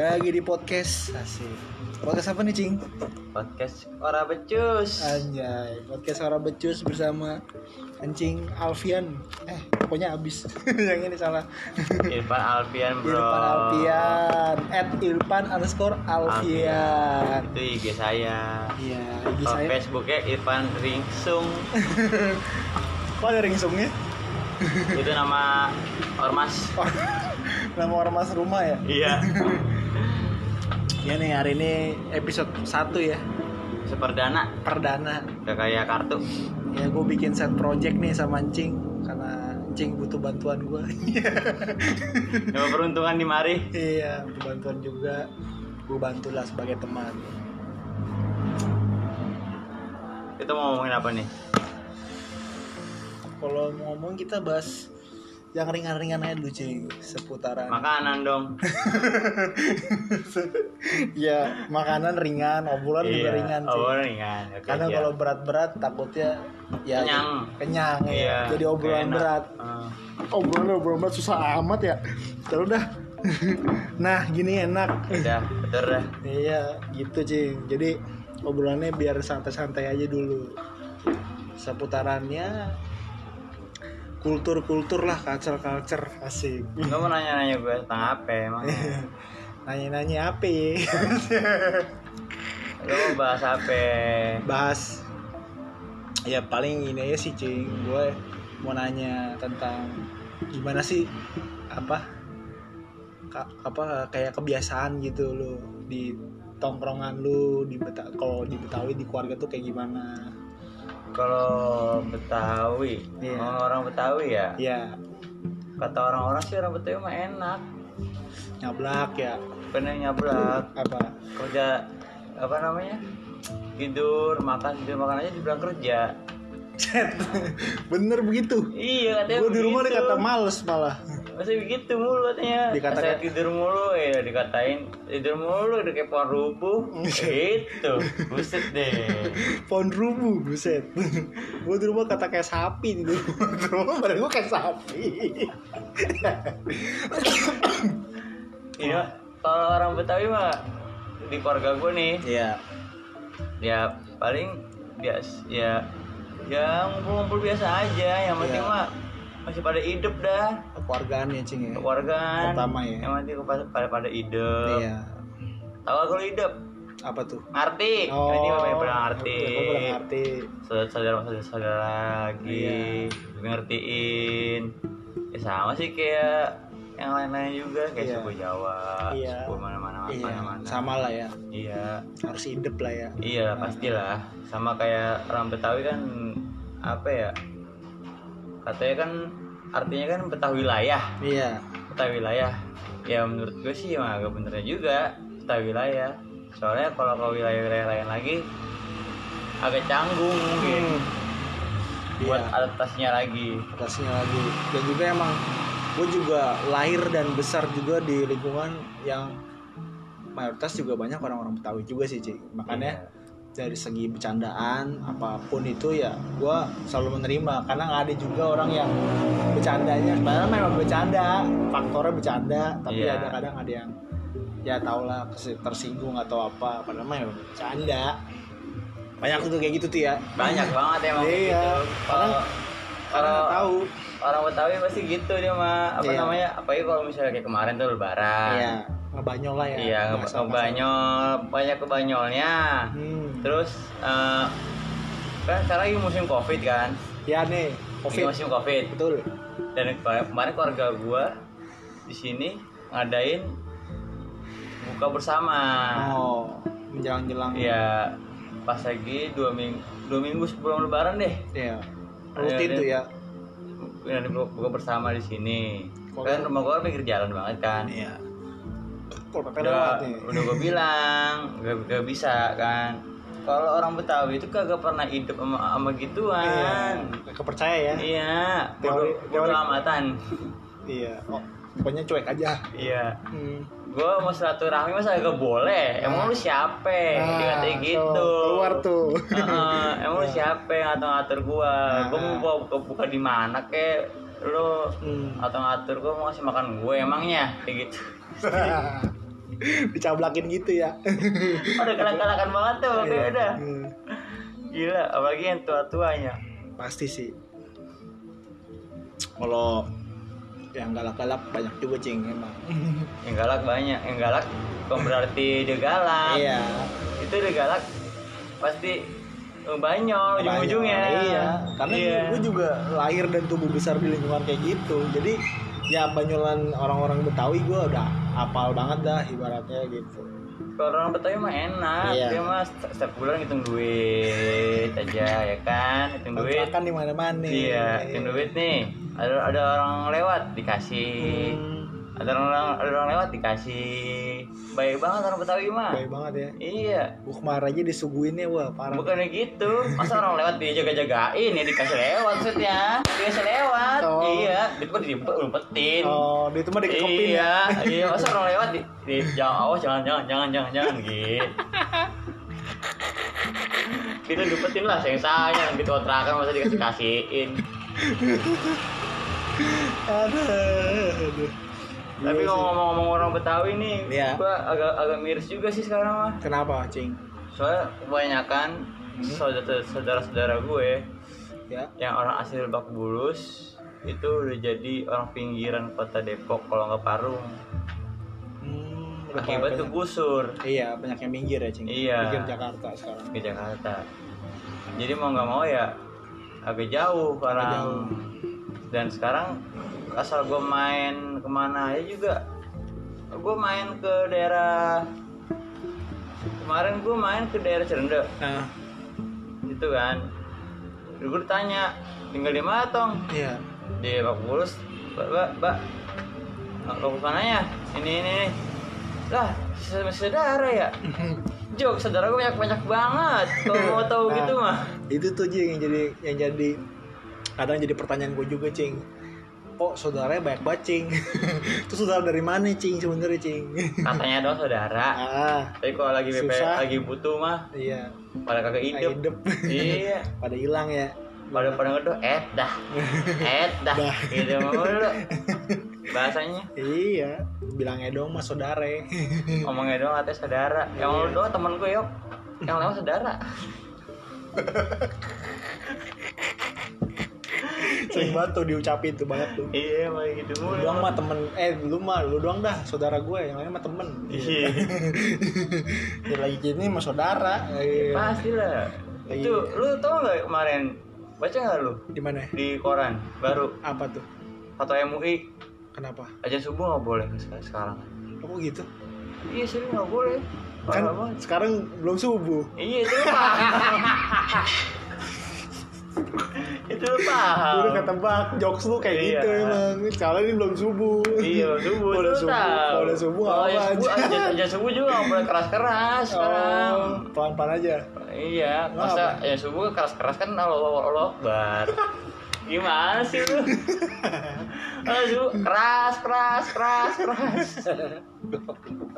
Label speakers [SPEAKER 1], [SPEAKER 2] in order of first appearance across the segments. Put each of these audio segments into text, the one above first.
[SPEAKER 1] Bagi di podcast Asik Podcast apa nih Cing?
[SPEAKER 2] Podcast Ora Becus.
[SPEAKER 1] Anjay Podcast Suara Becus bersama Ancing Alfian Eh pokoknya abis Yang ini salah
[SPEAKER 2] Irfan Alfian bro.
[SPEAKER 1] Irfan Alfian At Irfan underscore Alfian
[SPEAKER 2] Itu IG saya.
[SPEAKER 1] Iya IG saya
[SPEAKER 2] Facebooknya Irfan Ringsung.
[SPEAKER 1] Kok ada ringsungnya?
[SPEAKER 2] itu nama ormas.
[SPEAKER 1] Nama orang mas rumah ya?
[SPEAKER 2] Iya.
[SPEAKER 1] Ya nih hari ini episode 1 ya
[SPEAKER 2] Seperdana.
[SPEAKER 1] Perdana
[SPEAKER 2] Udah kayak kartu.
[SPEAKER 1] Ya gue bikin set project nih sama Ancing Karena Ancing butuh bantuan gue
[SPEAKER 2] Coba peruntungan di mari.
[SPEAKER 1] Iya butuh bantuan juga Gue bantulah sebagai teman
[SPEAKER 2] Kita mau ngomongin apa nih?
[SPEAKER 1] Kalau mau ngomong kita bahas yang ringan-ringan aja dulu Cing Seputaran
[SPEAKER 2] Makanan dong.
[SPEAKER 1] Ya makanan ringan, obrolan juga ringan Cing
[SPEAKER 2] Oh, ringan. Oke,
[SPEAKER 1] Karena
[SPEAKER 2] siap.
[SPEAKER 1] kalau berat-berat takutnya ya
[SPEAKER 2] Kenyang.
[SPEAKER 1] kenyang ya.
[SPEAKER 2] Iya,
[SPEAKER 1] Jadi obrolan berat.
[SPEAKER 2] Ah.
[SPEAKER 1] Obrolan obrolan berat susah amat ya. Terus dah. nah, gini enak.
[SPEAKER 2] Udah, betul dah.
[SPEAKER 1] Iya, gitu, Cing. Jadi obrolannya biar santai-santai aja dulu. Seputarannya kultur-kultur lah, culture-culture asik.
[SPEAKER 2] Enggak mau nanya-nanya gue tentang apa emang.
[SPEAKER 1] Nanya-nanya apa ya?
[SPEAKER 2] Lo mau bahas apa?
[SPEAKER 1] Bahas ya paling ini aja sih, Cing. Gue mau nanya tentang gimana sih apa ka- apa kayak kebiasaan gitu lo di tongkrongan lu di Beta kalau di Betawi di keluarga tuh kayak gimana
[SPEAKER 2] Kalau Betawi,
[SPEAKER 1] Iya.
[SPEAKER 2] ngomong orang Betawi ya.
[SPEAKER 1] ya
[SPEAKER 2] Kata orang-orang sih orang Betawi mah enak.
[SPEAKER 1] nyablak ya
[SPEAKER 2] Bener nyablak.
[SPEAKER 1] apa
[SPEAKER 2] Kerja apa namanya? Tidur, makan, tidur, makan aja dibilang kerja.
[SPEAKER 1] Bener begitu
[SPEAKER 2] Iya katanya
[SPEAKER 1] gue di rumah
[SPEAKER 2] begitu.
[SPEAKER 1] dikata males malah
[SPEAKER 2] Masih begitu mulu katanya.
[SPEAKER 1] Dikata-
[SPEAKER 2] Saya tidur mulu ya dikatain tidur mulu udah kayak pohon rubuh. Gitu. Buset deh.
[SPEAKER 1] pohon rubuh buset gue di rumah kata kayak sapi di rumah di rumah badan gue kayak sapi
[SPEAKER 2] Iya. Kalau orang Betawi mah di keluarga gue nih
[SPEAKER 1] iya
[SPEAKER 2] ya paling bias ya ya ngumpul-ngumpul biasa aja yang penting
[SPEAKER 1] Iya.
[SPEAKER 2] mah masih pada hidup dah
[SPEAKER 1] keluargaan ya cing ya?
[SPEAKER 2] Keluarga
[SPEAKER 1] Pertama ya.
[SPEAKER 2] yang penting pada pada, pada hidup
[SPEAKER 1] iya.
[SPEAKER 2] Tahu kalau hidup
[SPEAKER 1] apa tuh?
[SPEAKER 2] Ngerti
[SPEAKER 1] oh.
[SPEAKER 2] Penting mah pada ngerti
[SPEAKER 1] belum ngerti.
[SPEAKER 2] Saudara saudara saudara lagi. Juga ngertiin. Ya sama sih kayak yang lain-lain juga. Kayak
[SPEAKER 1] Iya.
[SPEAKER 2] suku Jawa
[SPEAKER 1] Iya.
[SPEAKER 2] suku mana-mana
[SPEAKER 1] iya.
[SPEAKER 2] mana-mana.
[SPEAKER 1] Sama lah ya?
[SPEAKER 2] Iya.
[SPEAKER 1] Harus hidup lah ya?
[SPEAKER 2] Iya pastilah. Sama kayak orang Betawi kan apa ya? Katanya kan artinya kan Betawi wilayah.
[SPEAKER 1] Iya.
[SPEAKER 2] Betawi wilayah. Ya menurut gue sih emang agak benernya juga Betawi wilayah. Soalnya kalau ke wilayah-wilayah lain lagi agak canggung mungkin. Buat
[SPEAKER 1] Iya.
[SPEAKER 2] adaptasinya lagi.
[SPEAKER 1] Atasnya lagi. Dan juga emang gue juga lahir dan besar juga di lingkungan yang mayoritas juga banyak orang-orang Betawi juga sih Cik makanya dari segi bercandaan apa pun itu ya gue selalu menerima. Karena nggak ada juga orang yang bercandanya. Padahal memang bercanda faktornya bercanda tapi
[SPEAKER 2] Iya.
[SPEAKER 1] ada kadang ada yang ya tau lah tersinggung atau apa. Padahal memang bercanda. Banyak tuh kayak gitu tuh ya
[SPEAKER 2] banyak banget emang
[SPEAKER 1] Iya.
[SPEAKER 2] gitu. Kalau kalau
[SPEAKER 1] tahu.
[SPEAKER 2] orang Betawi pasti gitu dia mah apa
[SPEAKER 1] Iya.
[SPEAKER 2] namanya? Apalagi kalau misalnya kayak kemarin tuh lebaran.
[SPEAKER 1] Iya, ngebanyol lah ya.
[SPEAKER 2] Iya,
[SPEAKER 1] Bahasa-
[SPEAKER 2] ngebanyol, banyak kebanyolnya.
[SPEAKER 1] Hmm.
[SPEAKER 2] Terus eh, kan sekarang lagi musim covid kan,
[SPEAKER 1] Ya nih,
[SPEAKER 2] Lagi
[SPEAKER 1] covid.
[SPEAKER 2] musim covid.
[SPEAKER 1] Betul.
[SPEAKER 2] Dan kemarin keluarga gua di sini ngadain buka bersama.
[SPEAKER 1] Oh, menjelang-jelang.
[SPEAKER 2] Iya, pas lagi dua minggu dua minggu sebelum lebaran deh.
[SPEAKER 1] Iya. Rutin tuh ya.
[SPEAKER 2] Ada buka, buka bersama di sini. Kan rumah gua pinggir jalan banget kan.
[SPEAKER 1] Iya. Pakai
[SPEAKER 2] udah,
[SPEAKER 1] lewat nih.
[SPEAKER 2] udah gue bilang gak, gak bisa kan kalau orang Betawi itu kagak pernah hidup sama, sama
[SPEAKER 1] Iya.
[SPEAKER 2] gituan
[SPEAKER 1] Kepercaya ya.
[SPEAKER 2] iya
[SPEAKER 1] Teori-
[SPEAKER 2] bodo, bodo
[SPEAKER 1] teori-
[SPEAKER 2] amatan
[SPEAKER 1] Iya. Oh, pokoknya cuek aja.
[SPEAKER 2] iya
[SPEAKER 1] Hmm.
[SPEAKER 2] gue mau silaturahmi masa gak boleh emang lu siapa
[SPEAKER 1] Nah,
[SPEAKER 2] dikatain
[SPEAKER 1] tuh,
[SPEAKER 2] gitu
[SPEAKER 1] Keluar tuh.
[SPEAKER 2] Heeh, emang lu siapa yang ngatur-ngatur gua
[SPEAKER 1] Nah.
[SPEAKER 2] gua mau buka, buka, buka di mana kek lu
[SPEAKER 1] Hmm.
[SPEAKER 2] atau ngatur gua mau ngasih makan gue emangnya kayak gitu
[SPEAKER 1] dicablakin gitu ya.
[SPEAKER 2] Udah galak-galakan banget tuh
[SPEAKER 1] Iya.
[SPEAKER 2] udah
[SPEAKER 1] Hmm,
[SPEAKER 2] gila apalagi yang tua-tuanya.
[SPEAKER 1] Pasti sih. Kalau yang galak-galak banyak juga cing emang.
[SPEAKER 2] Yang galak banyak yang galak bukan berarti dia galak.
[SPEAKER 1] Iya.
[SPEAKER 2] Itu dia galak pasti banyol ujung-ujungnya.
[SPEAKER 1] iya. Karena
[SPEAKER 2] Iya.
[SPEAKER 1] gue juga lahir dan tumbuh besar di lingkungan kayak gitu. Jadi ya banyolan orang-orang Betawi gue udah hafal banget dah ibaratnya gitu.
[SPEAKER 2] Kalau orang Betawi mah enak.
[SPEAKER 1] Iya.
[SPEAKER 2] dia mah setiap bulan hitung duit aja ya kan? Hitung duit.
[SPEAKER 1] kontrakan di mana-mana
[SPEAKER 2] iya hitung duit nih. Ada ada orang lewat dikasih.
[SPEAKER 1] Hmm,
[SPEAKER 2] ada orang ada orang lewat dikasih baik banget orang Betawi mah.
[SPEAKER 1] Baik banget ya.
[SPEAKER 2] Iya.
[SPEAKER 1] Gue kemarin aja disuguhinnya wah parah.
[SPEAKER 2] Bukannya gitu. Masa orang lewat dijaga-jagain ya dikasih lewat maksudnya. Dikasih lewat.
[SPEAKER 1] Oh.
[SPEAKER 2] iya itu kan diumpet umpetin
[SPEAKER 1] oh di itu mah dikekepin ya.
[SPEAKER 2] iya iya masa orang lewat di, di jangan awas jangan jangan jangan jangan jangan gitu. Kita diumpetin lah sayang sayang gitu kontrakan masa dikasih kasihin
[SPEAKER 1] aduh, aduh.
[SPEAKER 2] Tapi
[SPEAKER 1] Iya
[SPEAKER 2] kalau ngomong-ngomong orang Betawi nih
[SPEAKER 1] Iya.
[SPEAKER 2] gua agak agak miris juga sih sekarang mah
[SPEAKER 1] kenapa cing?
[SPEAKER 2] Soalnya kebanyakan
[SPEAKER 1] Hmm.
[SPEAKER 2] saudara saudara gue
[SPEAKER 1] ya.
[SPEAKER 2] yang orang asli Lebak Bulus itu udah jadi orang pinggiran kota Depok kalau nggak Parung.
[SPEAKER 1] Hmm,
[SPEAKER 2] akibat
[SPEAKER 1] banyak-
[SPEAKER 2] kegusur
[SPEAKER 1] iya banyak yang minggir ya cing?
[SPEAKER 2] Iya.
[SPEAKER 1] minggir Jakarta sekarang.
[SPEAKER 2] Ke Jakarta. Jadi mau nggak mau ya agak jauh sekarang
[SPEAKER 1] jauh.
[SPEAKER 2] Dan sekarang asal gue main ke mana aja juga gue main ke daerah kemarin gue main ke daerah Cerende
[SPEAKER 1] nah
[SPEAKER 2] itu kan. Gue ditanya tinggal di mana tong?
[SPEAKER 1] Iya.
[SPEAKER 2] Di Lebak Bulus mbak mbak mbak Lebak mana ya ini ini, ini. lah saudara ya? Jok saudara gue banyak banyak banget. Kalau mau tahu
[SPEAKER 1] Nah.
[SPEAKER 2] gitu mah.
[SPEAKER 1] itu tuh yang jadi yang jadi kadang jadi pertanyaan gue juga cing. Kok saudaranya banyak banget cing? Itu saudara dari mana cing sebenarnya cing?
[SPEAKER 2] Katanya dong saudara.
[SPEAKER 1] Ah.
[SPEAKER 2] Tapi kalau lagi BP lagi butuh mah
[SPEAKER 1] iya.
[SPEAKER 2] pada kagak hidup.
[SPEAKER 1] hidup.
[SPEAKER 2] Iya.
[SPEAKER 1] Pada hilang ya.
[SPEAKER 2] Pada pada ngedoh eh dah. Eh dah. Gitu mulu. Bahasanya.
[SPEAKER 1] Iya. Bilangnya dong mas saudara.
[SPEAKER 2] Ngomongnya doang katanya saudara. Yang lu doang temen gue yuk. Yang lewat saudara
[SPEAKER 1] sering banget tuh diucapin tuh banget tuh.
[SPEAKER 2] Iya mah gitu
[SPEAKER 1] lu doang mah temen eh lu mah lu doang dah saudara gue yang lain mah temen.
[SPEAKER 2] Iya.
[SPEAKER 1] Ya lagi gini mah saudara Iya.
[SPEAKER 2] pasti lah.
[SPEAKER 1] Iya.
[SPEAKER 2] itu lu tau nggak kemarin baca nggak lu?
[SPEAKER 1] Di mana?
[SPEAKER 2] Di koran baru.
[SPEAKER 1] Apa tuh?
[SPEAKER 2] Atau MUI
[SPEAKER 1] kenapa?
[SPEAKER 2] Aja subuh nggak boleh sek- sekarang
[SPEAKER 1] kok gitu?
[SPEAKER 2] Iya sih nggak boleh.
[SPEAKER 1] Kan
[SPEAKER 2] Parah
[SPEAKER 1] sekarang belum subuh.
[SPEAKER 2] Iya itu itu lu paham
[SPEAKER 1] udah ketebak jokes lu kayak
[SPEAKER 2] Iya.
[SPEAKER 1] gitu emang Sekarang ini belum subuh
[SPEAKER 2] Iya, subuh
[SPEAKER 1] Kalau
[SPEAKER 2] itu
[SPEAKER 1] subuh
[SPEAKER 2] tahu.
[SPEAKER 1] Kalau udah subuh
[SPEAKER 2] Kalau
[SPEAKER 1] apa
[SPEAKER 2] ya subuh,
[SPEAKER 1] aja
[SPEAKER 2] aja, subuh juga nggak boleh keras-keras sekarang.
[SPEAKER 1] Oh, Pelan-pelan aja
[SPEAKER 2] Iya, masa
[SPEAKER 1] apa?
[SPEAKER 2] ya subuh keras-keras kan Allah Allah Akbar. Gimana sih lu? Subuh keras keras keras keras.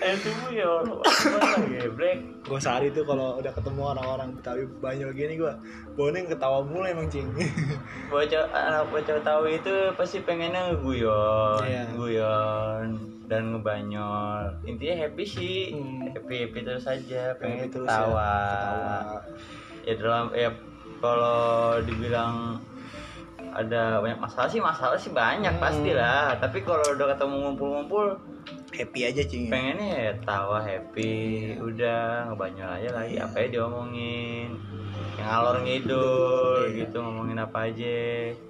[SPEAKER 2] Eh subuh ya Akbar geblek.
[SPEAKER 1] Gue sehari tuh kalau udah ketemu orang-orang Betawi Banyol gini gue Boning ketawa mulu emang cing
[SPEAKER 2] Bocah anak bocah tahu itu pasti pengennya ngeguyon,
[SPEAKER 1] Iya.
[SPEAKER 2] guyon dan ngebanyol. Intinya happy sih,
[SPEAKER 1] Hmm.
[SPEAKER 2] happy happy terus saja, pengen
[SPEAKER 1] terus
[SPEAKER 2] ketawa.
[SPEAKER 1] ya, ketawa.
[SPEAKER 2] ya dalam ya kalau dibilang ada banyak masalah sih masalah sih banyak
[SPEAKER 1] Hmm.
[SPEAKER 2] pastilah tapi kalau udah ketemu ngumpul-ngumpul
[SPEAKER 1] Happy aja cing. Ya.
[SPEAKER 2] pengennya ya tawa happy udah ngebanyol aja lagi
[SPEAKER 1] Iya.
[SPEAKER 2] apa ya diomongin. Yang ngalor ngidul
[SPEAKER 1] Iya.
[SPEAKER 2] gitu ngomongin apa aja.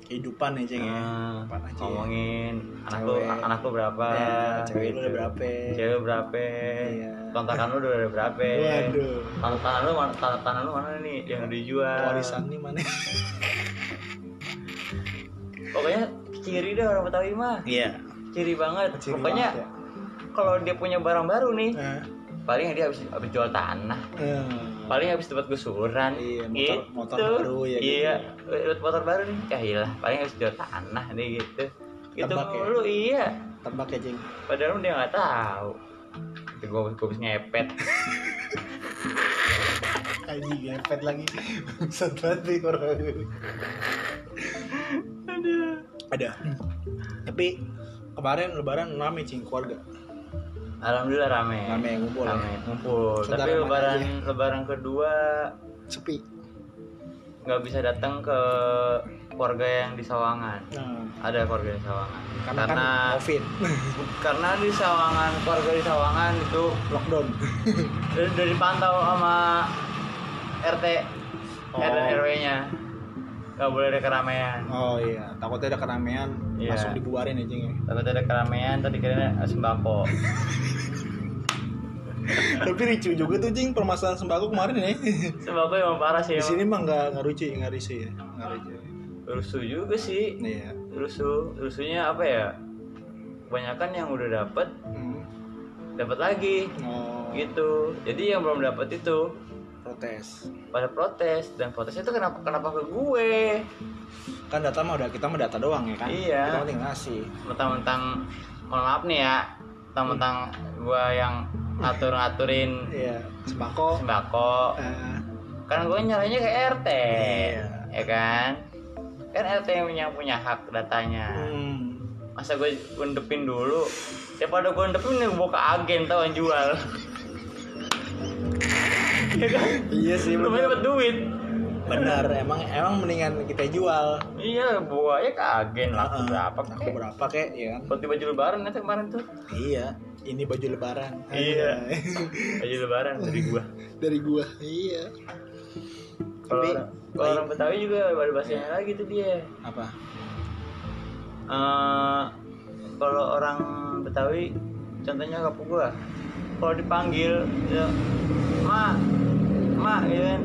[SPEAKER 1] Kehidupan ya cing ya. Apaan aja. ya.
[SPEAKER 2] ngomongin anak lu anak lu berapa.
[SPEAKER 1] Ya, cewek lu
[SPEAKER 2] gitu.
[SPEAKER 1] udah berapa.
[SPEAKER 2] Cewek lu berapa.
[SPEAKER 1] Iya.
[SPEAKER 2] kontakan lu udah ada berapa.
[SPEAKER 1] Waduh.
[SPEAKER 2] Tangan lu mana tangan, tangan lu mana nih yang dijual?
[SPEAKER 1] Warisan nih mana?
[SPEAKER 2] Pokoknya ciri deh orang Betawi mah.
[SPEAKER 1] Iya.
[SPEAKER 2] Ciri banget.
[SPEAKER 1] Ciri
[SPEAKER 2] pokoknya
[SPEAKER 1] banget ya.
[SPEAKER 2] Kalau dia punya barang baru nih.
[SPEAKER 1] Nah,
[SPEAKER 2] paling dia habis habis jual tanah.
[SPEAKER 1] Eh,
[SPEAKER 2] paling habis dapat gusuran.
[SPEAKER 1] Iya, motor-
[SPEAKER 2] gitu.
[SPEAKER 1] motor baru ya, gitu.
[SPEAKER 2] iya dapat motor baru nih. Ya iyalah paling habis jual tanah nih gitu. Gitu
[SPEAKER 1] Tebak ya?
[SPEAKER 2] mulu iya.
[SPEAKER 1] Tebak ya cing
[SPEAKER 2] padahal dia nggak tahu. Itu gue gue habis ngepet.
[SPEAKER 1] Aji ngepet lagi. Bangsat banget nih orang Ada. Tapi kemarin lebaran rame cing keluarga
[SPEAKER 2] alhamdulillah rame.
[SPEAKER 1] Rame, ngumpul ya?
[SPEAKER 2] rame ngumpul.
[SPEAKER 1] Saudara
[SPEAKER 2] tapi lebaran
[SPEAKER 1] aja?
[SPEAKER 2] lebaran kedua
[SPEAKER 1] sepi.
[SPEAKER 2] nggak bisa datang ke keluarga yang di Sawangan.
[SPEAKER 1] Nah,
[SPEAKER 2] ada keluarga di Sawangan.
[SPEAKER 1] Karena, kan covid.
[SPEAKER 2] karena di Sawangan keluarga di Sawangan itu
[SPEAKER 1] lockdown.
[SPEAKER 2] Udah, udah dipantau sama RT
[SPEAKER 1] Oh.
[SPEAKER 2] RT Nggak boleh ada keramaian.
[SPEAKER 1] Oh iya. Takutnya ada keramaian
[SPEAKER 2] Iya.
[SPEAKER 1] langsung dibubarin ya cing ya.
[SPEAKER 2] takut ada keramaian tadi kira sembako.
[SPEAKER 1] Tapi ricu juga tuh cing permasalahan sembako kemarin ya.
[SPEAKER 2] Sembako emang parah sih
[SPEAKER 1] di sini
[SPEAKER 2] emang.
[SPEAKER 1] mah nggak nggak lucu nggak ricu ya. Nggak ricu
[SPEAKER 2] rusuh juga sih.
[SPEAKER 1] Iya.
[SPEAKER 2] Rusuh. Rusuhnya apa ya? Kebanyakan yang udah dapet
[SPEAKER 1] Hmm.
[SPEAKER 2] dapat lagi.
[SPEAKER 1] Oh.
[SPEAKER 2] Gitu. Jadi yang belum dapat itu
[SPEAKER 1] protes.
[SPEAKER 2] Pada protes dan protesnya itu kenapa kenapa ke gue?
[SPEAKER 1] Kan data mah udah kita mah data doang ya kan?
[SPEAKER 2] Iya.
[SPEAKER 1] kita tinggal ngasih.
[SPEAKER 2] Mentang-mentang mohon maaf nih ya mentang-mentang gue yang ngatur-ngaturin
[SPEAKER 1] iya sembako.
[SPEAKER 2] sembako.
[SPEAKER 1] Eh,
[SPEAKER 2] kan gue nyaranya ke RT
[SPEAKER 1] Iya.
[SPEAKER 2] ya kan? Kan RT yang punya punya hak datanya.
[SPEAKER 1] Hmm.
[SPEAKER 2] masa gue undepin dulu? Daripada gue undepin gue bawa ke agen tau yang jual ya kan?
[SPEAKER 1] Iya sih
[SPEAKER 2] lu
[SPEAKER 1] benar
[SPEAKER 2] dapat duit.
[SPEAKER 1] Benar emang emang mendingan kita jual.
[SPEAKER 2] Iya ke agen laku
[SPEAKER 1] Heeh.
[SPEAKER 2] berapa
[SPEAKER 1] Laku
[SPEAKER 2] kek
[SPEAKER 1] berapa kek ya kan?
[SPEAKER 2] Ganti baju lebaran nanti kemarin tuh.
[SPEAKER 1] Iya ini baju lebaran.
[SPEAKER 2] Iya. Baju lebaran dari gua.
[SPEAKER 1] Dari gua iya.
[SPEAKER 2] Kalau orang, kalau orang Betawi juga ada bahasanya lagi tuh dia.
[SPEAKER 1] Apa?
[SPEAKER 2] Eh, kalau orang Betawi contohnya kapu gua. Kalau dipanggil ya, ma ma gitu kan?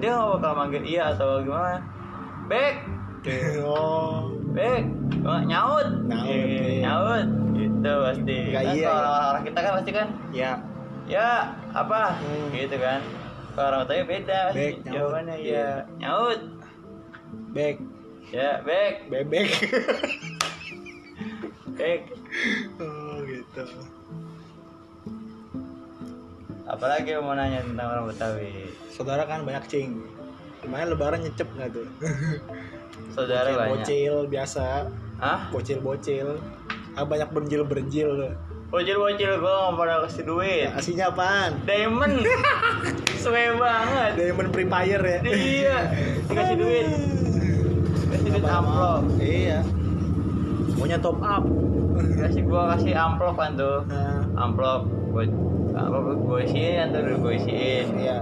[SPEAKER 2] Dia nggak bakal manggil iya atau gimana? Bek.
[SPEAKER 1] Oh.
[SPEAKER 2] Bek. Oh, nyaut.
[SPEAKER 1] Nyaut,
[SPEAKER 2] Iya,
[SPEAKER 1] iya.
[SPEAKER 2] nyaut. Gitu pasti. Kan
[SPEAKER 1] iya,
[SPEAKER 2] kalau
[SPEAKER 1] ya.
[SPEAKER 2] orang kita kan pasti kan
[SPEAKER 1] ya
[SPEAKER 2] ya apa?
[SPEAKER 1] Hmm.
[SPEAKER 2] gitu kan. Kalau orang Betawi beda
[SPEAKER 1] Bek, nyaut.
[SPEAKER 2] jawabannya
[SPEAKER 1] Iya.
[SPEAKER 2] ya nyaut.
[SPEAKER 1] Bek.
[SPEAKER 2] Ya bek.
[SPEAKER 1] Bebek.
[SPEAKER 2] Bek.
[SPEAKER 1] Oh gitu
[SPEAKER 2] apalagi mau nanya tentang orang Betawi?
[SPEAKER 1] Saudara kan banyak cing. Kemarin lebaran nyecep nggak tuh?
[SPEAKER 2] Saudara
[SPEAKER 1] bocil,
[SPEAKER 2] banyak.
[SPEAKER 1] Bocil biasa.
[SPEAKER 2] Ah
[SPEAKER 1] bocil bocil ah banyak berenjil berenjil
[SPEAKER 2] bocil bocil gue nggak pada kasih duit.
[SPEAKER 1] Aslinya apaan?
[SPEAKER 2] Diamond. Suwe banget.
[SPEAKER 1] Diamond free fire ya?
[SPEAKER 2] Iya. Dikasih duit. Kasih duit amplop.
[SPEAKER 1] Iya. Maunya top up.
[SPEAKER 2] Kasih gua kasih amplop kan tuh.
[SPEAKER 1] Nah,
[SPEAKER 2] amplop gue amplop gue isiin tuh gue isiin
[SPEAKER 1] iya.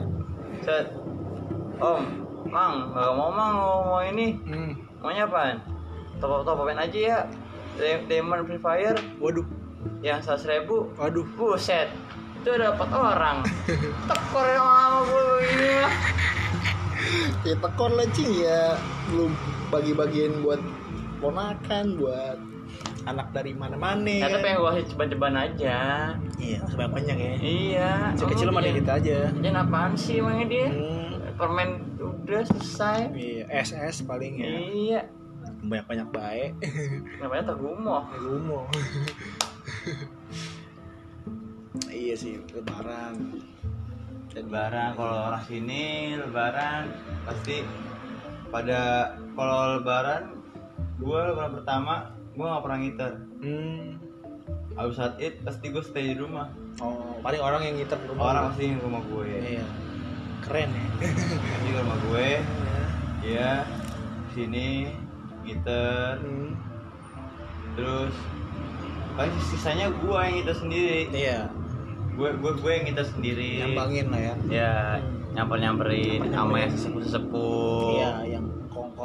[SPEAKER 2] Set. Om mang nggak mau mang mau, mau ini.
[SPEAKER 1] Hmm.
[SPEAKER 2] maunya apaan? Top up top upin aja ya diamond free fire.
[SPEAKER 1] Waduh.
[SPEAKER 2] Yang seratus ribu.
[SPEAKER 1] Waduh.
[SPEAKER 2] Buset. Itu dapat orang. Tekor yang sama gue ini
[SPEAKER 1] ya tekor lah cing ya. Belum bagi-bagiin buat ponakan buat anak dari mana-mana.
[SPEAKER 2] Ya tapi yang gue ceban-ceban aja.
[SPEAKER 1] Iya sebanyak banyak ya.
[SPEAKER 2] Iya.
[SPEAKER 1] Kecil-kecil mah
[SPEAKER 2] dia
[SPEAKER 1] kita aja.
[SPEAKER 2] Jajan apaan sih emangnya dia
[SPEAKER 1] hmm.
[SPEAKER 2] permen udah selesai.
[SPEAKER 1] Iya SS paling ya.
[SPEAKER 2] Iya.
[SPEAKER 1] Banyak banyak baik
[SPEAKER 2] namanya tergumoh
[SPEAKER 1] Gumo. iya sih lebaran.
[SPEAKER 2] Lebaran kalau orang sini lebaran pasti pada kalau lebaran gue lebaran pertama gue nggak pernah ngiter.
[SPEAKER 1] Hmm.
[SPEAKER 2] abis saat it pasti gue stay di rumah.
[SPEAKER 1] Oh paling orang yang ngiter rumah
[SPEAKER 2] orang pasti ke rumah gue.
[SPEAKER 1] Iya. Keren ya.
[SPEAKER 2] Ke rumah gue. Ya sini ngiter.
[SPEAKER 1] Hmm.
[SPEAKER 2] terus paling sisanya gue yang ngiter sendiri.
[SPEAKER 1] Iya.
[SPEAKER 2] Gue gue gue yang ngiter sendiri.
[SPEAKER 1] Nyambangin lah ya.
[SPEAKER 2] Ya nyamper nyamperin sama yang sesepuh sesepuh
[SPEAKER 1] iya yang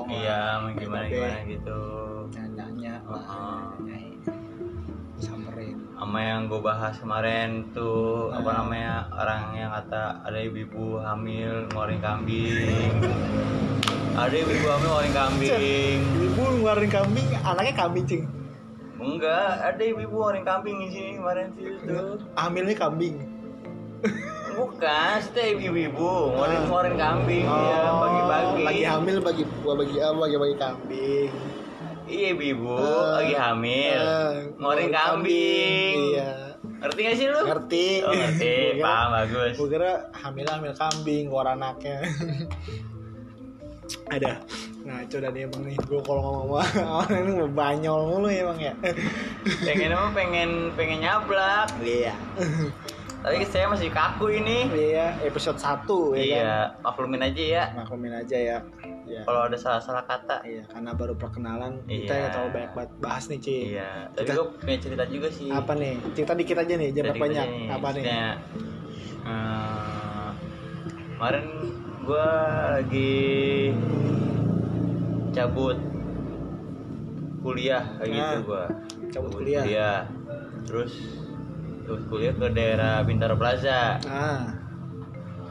[SPEAKER 1] lah.
[SPEAKER 2] iya mau gimana
[SPEAKER 1] Babe.
[SPEAKER 2] gimana gitu.
[SPEAKER 1] Nyanyi lah samperin.
[SPEAKER 2] Sama yang gue bahas kemarin tuh apa
[SPEAKER 1] Ah.
[SPEAKER 2] namanya orang yang kata ada ibu-ibu hamil ngeluarin kambing. Ada ibu-ibu hamil ngeluarin kambing.
[SPEAKER 1] Ibu ngeluarin kambing anaknya kambing cing?
[SPEAKER 2] Enggak ada ibu-ibu ngeluarin kambing di sini kemarin sih tuh
[SPEAKER 1] hamilnya kambing
[SPEAKER 2] bukan setiap ibu-ibu. Ngeluarin
[SPEAKER 1] Ah.
[SPEAKER 2] ngeluarin kambing ya bagi-bagi.
[SPEAKER 1] Oh, lagi hamil bagi bagi apa bagi bagi kambing.
[SPEAKER 2] Iya ibu-ibu
[SPEAKER 1] Ah.
[SPEAKER 2] lagi hamil.
[SPEAKER 1] Ah,
[SPEAKER 2] ngeluarin kambing
[SPEAKER 1] iya.
[SPEAKER 2] Ngerti gak sih lu?
[SPEAKER 1] Ngerti.
[SPEAKER 2] Oh ngerti.
[SPEAKER 1] Gua
[SPEAKER 2] paham bagus.
[SPEAKER 1] Gue kira hamil hamil kambing keluar anaknya. Ada. Ngaco dan emang nih gue kalau ngomong orang ini banyol mulu emang ya.
[SPEAKER 2] pengen emang pengen pengen nyablak.
[SPEAKER 1] Iya.
[SPEAKER 2] Tapi saya masih kaku ini
[SPEAKER 1] Iya, episode 1 ya kan.
[SPEAKER 2] iya maklumin aja ya
[SPEAKER 1] Maklumin aja ya. Iya.
[SPEAKER 2] kalau ada salah-salah kata
[SPEAKER 1] Iya, karena baru perkenalan kita ya tahu banyak banget bahas nih, Ci.
[SPEAKER 2] iya tapi
[SPEAKER 1] Kita-
[SPEAKER 2] gue punya cerita juga sih
[SPEAKER 1] Apa nih? Cerita dikit aja nih, jangan banyak.
[SPEAKER 2] nih.
[SPEAKER 1] Apa nih?
[SPEAKER 2] Maksudnya, eh, kemarin gue lagi cabut kuliah kayak gitu
[SPEAKER 1] Ah,
[SPEAKER 2] gue
[SPEAKER 1] cabut kuliah.
[SPEAKER 2] terus terus kuliah ke daerah Bintaro Plaza
[SPEAKER 1] Ah.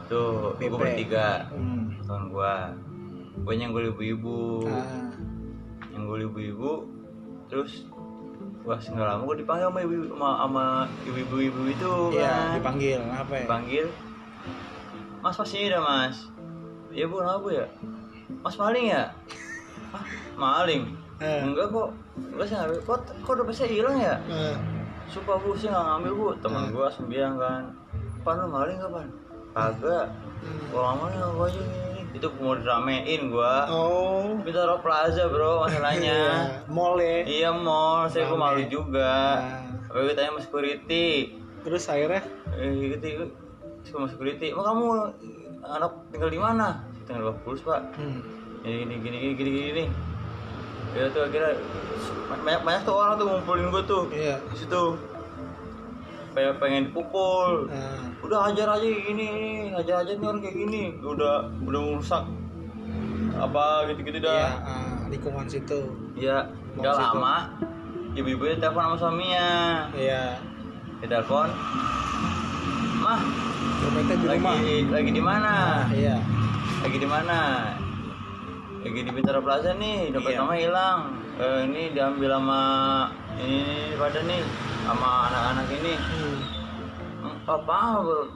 [SPEAKER 2] tuh gue
[SPEAKER 1] BP.
[SPEAKER 2] bertiga
[SPEAKER 1] Hmm.
[SPEAKER 2] teman gue gue nyanggul ibu-ibu
[SPEAKER 1] Ah.
[SPEAKER 2] nyanggul ibu-ibu terus wah nggak lama gue dipanggil sama ibu sama, sama ibu-ibu ibu itu
[SPEAKER 1] Iya,
[SPEAKER 2] kan
[SPEAKER 1] dipanggil. Apa ya?
[SPEAKER 2] dipanggil mas ini dah mas iya bu kenapa ya mas maling ya ah maling
[SPEAKER 1] Eh.
[SPEAKER 2] enggak kok enggak sih kok kok saya hilang ya
[SPEAKER 1] Eh.
[SPEAKER 2] Sumpah bu sih nggak ngambil bu. Teman
[SPEAKER 1] Eh.
[SPEAKER 2] gua langsung bilang kan pan lu maling kapan kagak. Kalau nggak maling apa aja ini itu mau diramein gua.
[SPEAKER 1] Oh.
[SPEAKER 2] Bintaro Plaza bro masalahnya.
[SPEAKER 1] Iya, mall ya.
[SPEAKER 2] iya mall. Saya gua malu juga.
[SPEAKER 1] Nah.
[SPEAKER 2] tapi gue tanya sama security?
[SPEAKER 1] Terus akhirnya?
[SPEAKER 2] Eh gitu sama security emang kamu anak tinggal di mana? Tinggal di Bulus pak.
[SPEAKER 1] Hmm.
[SPEAKER 2] gini gini gini gini gini gini ya tuh akhirnya banyak banyak tuh orang tuh ngumpulin gue tuh
[SPEAKER 1] Iya.
[SPEAKER 2] di situ pengen pengen dipukul
[SPEAKER 1] Nah.
[SPEAKER 2] udah hajar aja kayak gini hajar aja nih orang kayak gini udah udah merusak apa gitu gitu
[SPEAKER 1] Iya,
[SPEAKER 2] dah
[SPEAKER 1] ah, lingkungan situ.
[SPEAKER 2] ya nggak lama ibu-ibunya telepon sama suaminya
[SPEAKER 1] Iya.
[SPEAKER 2] dia telepon mah
[SPEAKER 1] Dompetnya di rumah.
[SPEAKER 2] lagi lagi di mana
[SPEAKER 1] Iya.
[SPEAKER 2] lagi di mana lagi di Bintaro Plaza nih dompet
[SPEAKER 1] Iya.
[SPEAKER 2] mama hilang. Eh, ini diambil sama ini pada nih sama anak-anak ini.
[SPEAKER 1] Hmm.
[SPEAKER 2] Hmm, apa?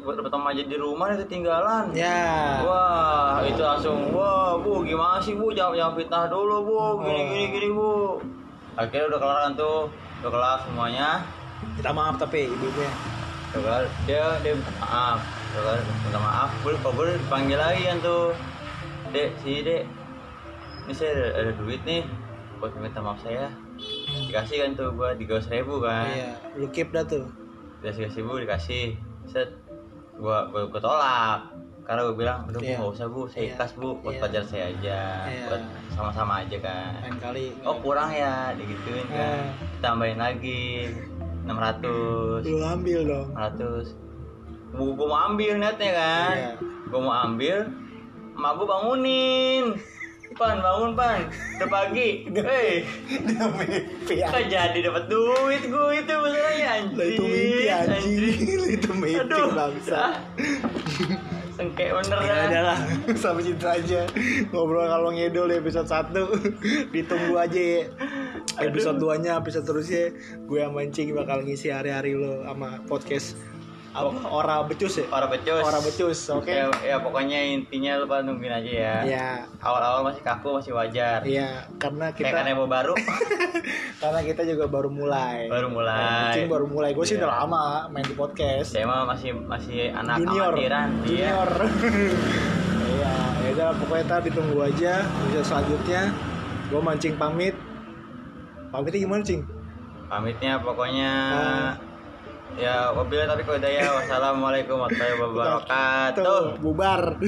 [SPEAKER 2] Buat dapat sama aja di rumah nih ketinggalan.
[SPEAKER 1] Ya.
[SPEAKER 2] wah itu langsung wah bu gimana sih bu? Jangan jangan fitnah dulu bu. Gini
[SPEAKER 1] Oh.
[SPEAKER 2] gini gini bu. Akhirnya udah kelar kan tuh udah kelar semuanya.
[SPEAKER 1] Kita maaf tapi ibu-ibunya.
[SPEAKER 2] udah kelar. Dia dia minta maaf. Udah kelar minta maaf. Boleh boleh dipanggil lagi kan tuh? Dek si dek ini saya ada, ada duit nih buat minta maaf saya dikasih kan tuh gua tiga ribu kan
[SPEAKER 1] Iya, lu keep dah tuh.
[SPEAKER 2] dikasih kasih bu dikasih set gua gua, gua tolak karena gua bilang udah bu
[SPEAKER 1] Iya.
[SPEAKER 2] nggak usah bu saya
[SPEAKER 1] Iya.
[SPEAKER 2] ikhlas bu buat
[SPEAKER 1] Iya.
[SPEAKER 2] pacar saya aja
[SPEAKER 1] Iya.
[SPEAKER 2] buat sama-sama aja kan
[SPEAKER 1] Lain kali.
[SPEAKER 2] oh kurang ya digituin kan
[SPEAKER 1] Eh.
[SPEAKER 2] tambahin lagi 600
[SPEAKER 1] Lu ambil dong.
[SPEAKER 2] 600 gua, gua mau ambil niatnya kan
[SPEAKER 1] Iya.
[SPEAKER 2] gua mau ambil emak gua bangunin pan bangun pan. Udah pagi. Hei.
[SPEAKER 1] Dia mimpi
[SPEAKER 2] Kok jadi dapat duit gue itu masalahnya anjing.
[SPEAKER 1] Lah itu mimpi anjing. Lah itu mimpi
[SPEAKER 2] Aduh,
[SPEAKER 1] bangsa.
[SPEAKER 2] Sengke bener
[SPEAKER 1] Ya
[SPEAKER 2] ya.
[SPEAKER 1] udah lah, sampai situ aja. Ngobrol kalau ngedol di episode 1 ditunggu aja ya. Episode 2 nya episode terusnya gue yang mancing bakal ngisi hari-hari lo sama podcast apa ora becus ya?
[SPEAKER 2] Para becus.
[SPEAKER 1] Ora becus, oke.
[SPEAKER 2] Ya, ya pokoknya intinya lu pada nungguin aja ya.
[SPEAKER 1] Iya.
[SPEAKER 2] Awal-awal masih kaku masih wajar.
[SPEAKER 1] Iya, karena
[SPEAKER 2] Kayak
[SPEAKER 1] kita
[SPEAKER 2] kanebo baru
[SPEAKER 1] karena kita juga baru mulai.
[SPEAKER 2] baru mulai.
[SPEAKER 1] Baru mulai. Gue sih
[SPEAKER 2] Iya.
[SPEAKER 1] udah lama main di podcast.
[SPEAKER 2] Saya mah masih masih anak
[SPEAKER 1] junior
[SPEAKER 2] amatiran. Iya.
[SPEAKER 1] junior iya ya udah pokoknya ntar ditunggu aja episode selanjutnya gue mancing pamit pamitnya gimana cing
[SPEAKER 2] Pamitnya pokoknya
[SPEAKER 1] Ah.
[SPEAKER 2] Ya wabillahi tapi kalau ya wassalamualaikum warahmatullahi wabarakatuh.
[SPEAKER 1] tuh bubar